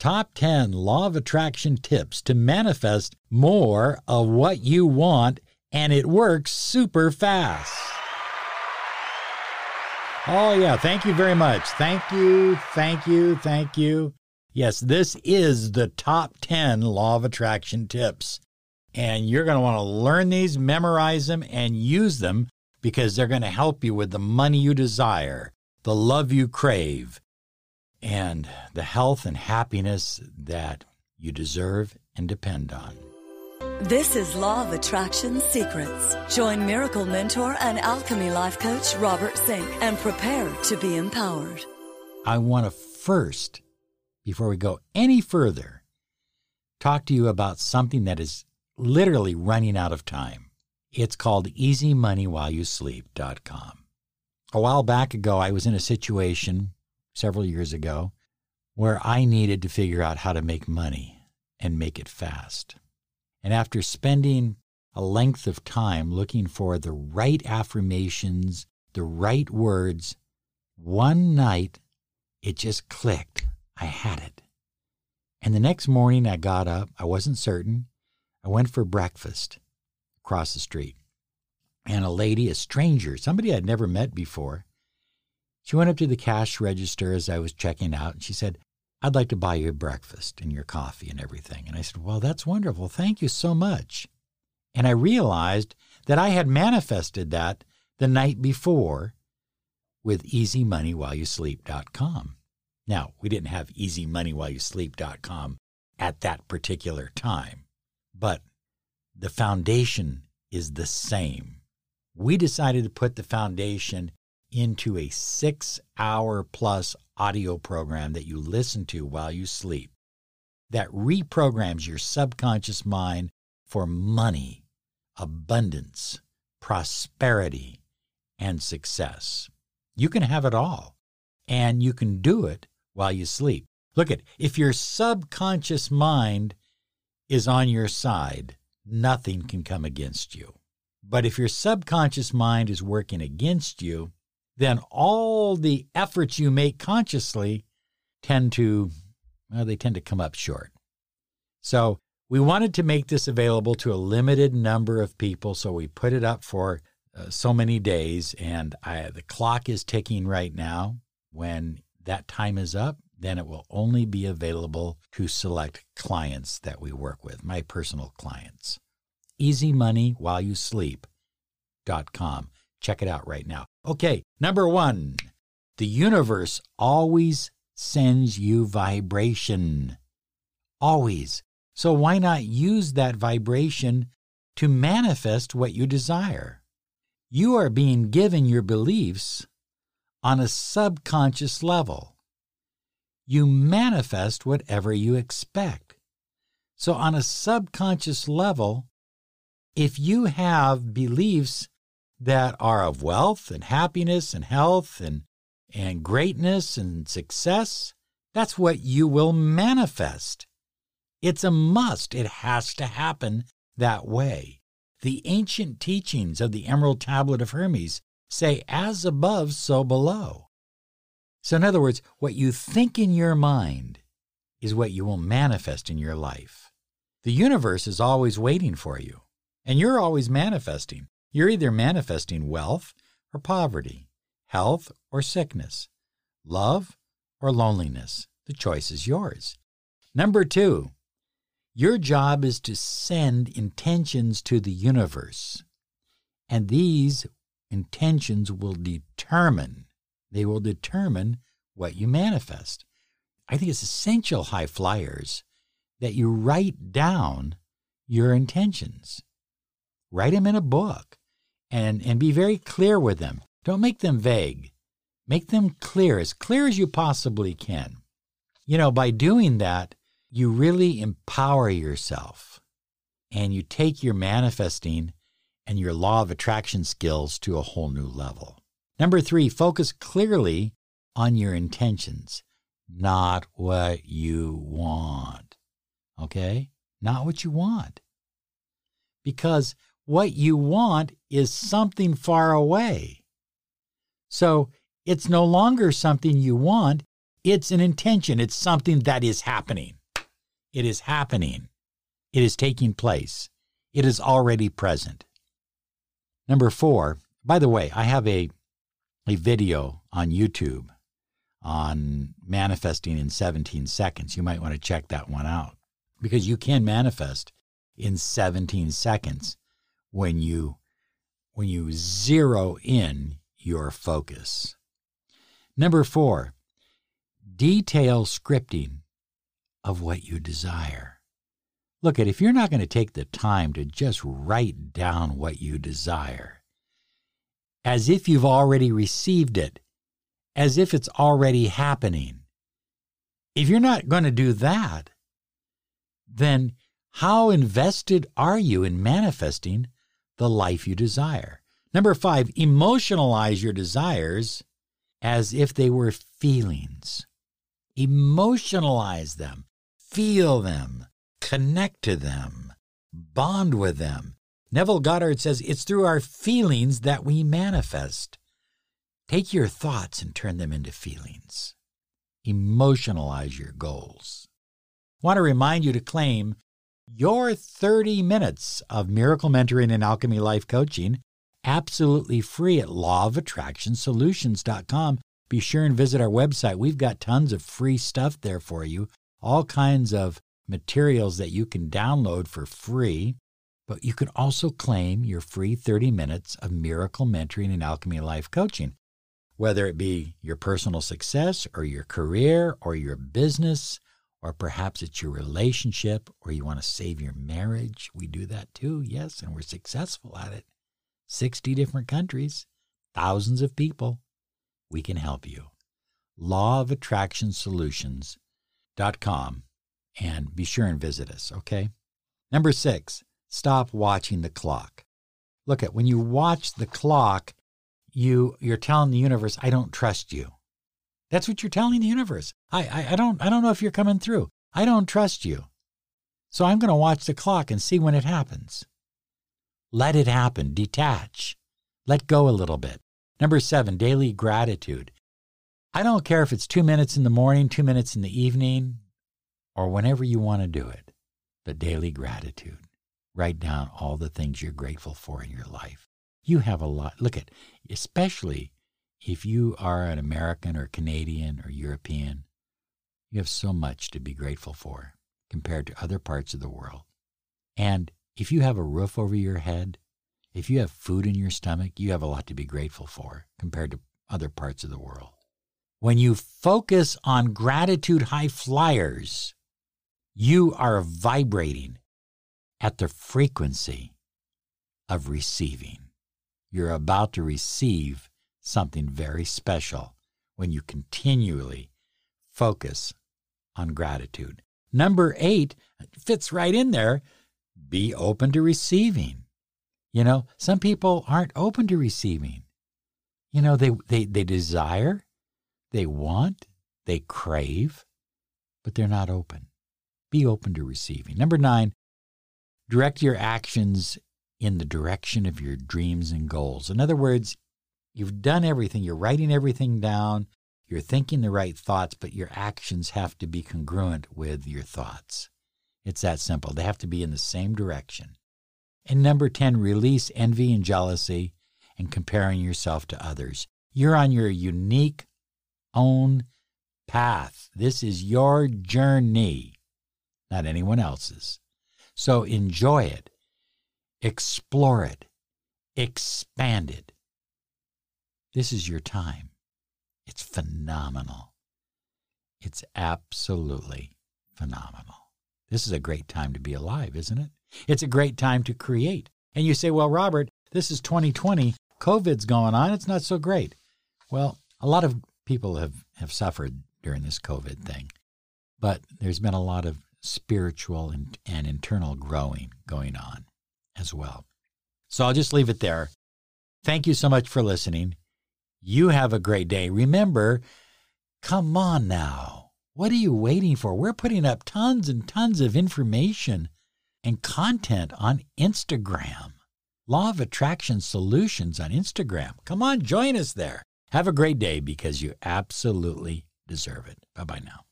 Top 10 Law of Attraction Tips to Manifest More of What You Want, and it works super fast. Oh, yeah. Thank you very much. Thank you. Thank you. Thank you. Yes, this is the top 10 Law of Attraction tips. And you're going to want to learn these, memorize them, and use them because they're going to help you with the money you desire, the love you crave, and the health and happiness that you deserve and depend on. This is Law of Attraction Secrets. Join Miracle Mentor and Alchemy Life Coach Robert Zink and prepare to be empowered. I want to first, before we go any further, talk to you about something that is literally running out of time. It's called EasyMoneyWhileYouSleep.com. A while back ago, I was in a situation several years ago where I needed to figure out how to make money and make it fast. And after spending a length of time looking for the right affirmations, the right words, one night it just clicked. I had it. And the next morning I got up. I wasn't certain. I went for breakfast across the street. And a lady, a stranger, somebody I'd never met before, she went up to the cash register as I was checking out and she said, I'd like to buy you breakfast and your coffee and everything. And I said, Well, that's wonderful. Thank you so much. And I realized that I had manifested that the night before with easymoneywhileyousleep.com. Now, we didn't have easymoneywhileyousleep.com at that particular time, but the foundation is the same. We decided to put the foundation into a six hour plus audio program that you listen to while you sleep that reprograms your subconscious mind for money, abundance, prosperity, and success. You can have it all, and you can do it while you sleep. Look at if your subconscious mind is on your side, nothing can come against you. But if your subconscious mind is working against you, then all the efforts you make consciously tend to, well, they tend to come up short. So we wanted to make this available to a limited number of people, so we put it up for uh, so many days, and I, the clock is ticking right now. When that time is up, then it will only be available to select clients that we work with, my personal clients. Easy Check it out right now. Okay, number one, the universe always sends you vibration. Always. So why not use that vibration to manifest what you desire? You are being given your beliefs on a subconscious level. You manifest whatever you expect. So, on a subconscious level, if you have beliefs that are of wealth and happiness and health and, and greatness and success, that's what you will manifest. It's a must. It has to happen that way. The ancient teachings of the Emerald Tablet of Hermes say, as above, so below. So, in other words, what you think in your mind is what you will manifest in your life. The universe is always waiting for you, and you're always manifesting. You're either manifesting wealth or poverty, health or sickness, love or loneliness. The choice is yours. Number two, your job is to send intentions to the universe. And these intentions will determine, they will determine what you manifest. I think it's essential, high flyers, that you write down your intentions. Write them in a book and, and be very clear with them. Don't make them vague. Make them clear, as clear as you possibly can. You know, by doing that, you really empower yourself and you take your manifesting and your law of attraction skills to a whole new level. Number three, focus clearly on your intentions, not what you want. Okay? Not what you want. Because what you want is something far away. So it's no longer something you want, It's an intention, it's something that is happening. It is happening. It is taking place. It is already present. Number four, by the way, I have a, a video on YouTube on manifesting in 17 seconds. You might want to check that one out because you can manifest in 17 seconds when you when you zero in your focus. Number 4, detail scripting of what you desire. Look at if you're not going to take the time to just write down what you desire as if you've already received it, as if it's already happening. If you're not going to do that, then how invested are you in manifesting the life you desire? Number five, emotionalize your desires as if they were feelings. Emotionalize them, feel them, connect to them, bond with them. Neville Goddard says it's through our feelings that we manifest. Take your thoughts and turn them into feelings. Emotionalize your goals. I want to remind you to claim your 30 minutes of miracle mentoring and alchemy life coaching absolutely free at lawofattractionsolutions.com. Be sure and visit our website. We've got tons of free stuff there for you, all kinds of materials that you can download for free. But you can also claim your free 30 minutes of miracle mentoring and alchemy life coaching, whether it be your personal success or your career or your business, or perhaps it's your relationship or you want to save your marriage. We do that too, yes, and we're successful at it. 60 different countries, thousands of people. We can help you. Law of Attraction Solutions.com and be sure and visit us, okay? Number six, stop watching the clock. Look at when you watch the clock, you you're telling the universe, I don't trust you. That's what you're telling the universe. I, I, I don't I don't know if you're coming through. I don't trust you. So I'm going to watch the clock and see when it happens. Let it happen. Detach. Let go a little bit. Number seven, daily gratitude. I don't care if it's two minutes in the morning, two minutes in the evening, or whenever you want to do it, but daily gratitude. Write down all the things you're grateful for in your life. You have a lot. Look at, especially if you are an American or Canadian or European, you have so much to be grateful for compared to other parts of the world. And if you have a roof over your head, if you have food in your stomach, you have a lot to be grateful for compared to other parts of the world. When you focus on gratitude high flyers, you are vibrating at the frequency of receiving. You're about to receive something very special when you continually focus on gratitude. Number eight fits right in there be open to receiving. You know, some people aren't open to receiving. You know, they, they, they desire, they want, they crave, but they're not open. Be open to receiving. Number nine, direct your actions in the direction of your dreams and goals. In other words, you've done everything, you're writing everything down, you're thinking the right thoughts, but your actions have to be congruent with your thoughts. It's that simple. They have to be in the same direction. And number 10, release envy and jealousy and comparing yourself to others. You're on your unique own path. This is your journey, not anyone else's. So enjoy it, explore it, expand it. This is your time. It's phenomenal. It's absolutely phenomenal. This is a great time to be alive, isn't it? It's a great time to create. And you say, well, Robert, this is 2020. COVID's going on. It's not so great. Well, a lot of people have, have suffered during this COVID thing, but there's been a lot of spiritual and, and internal growing going on as well. So I'll just leave it there. Thank you so much for listening. You have a great day. Remember, come on now. What are you waiting for? We're putting up tons and tons of information and content on Instagram. Law of Attraction Solutions on Instagram. Come on, join us there. Have a great day because you absolutely deserve it. Bye bye now.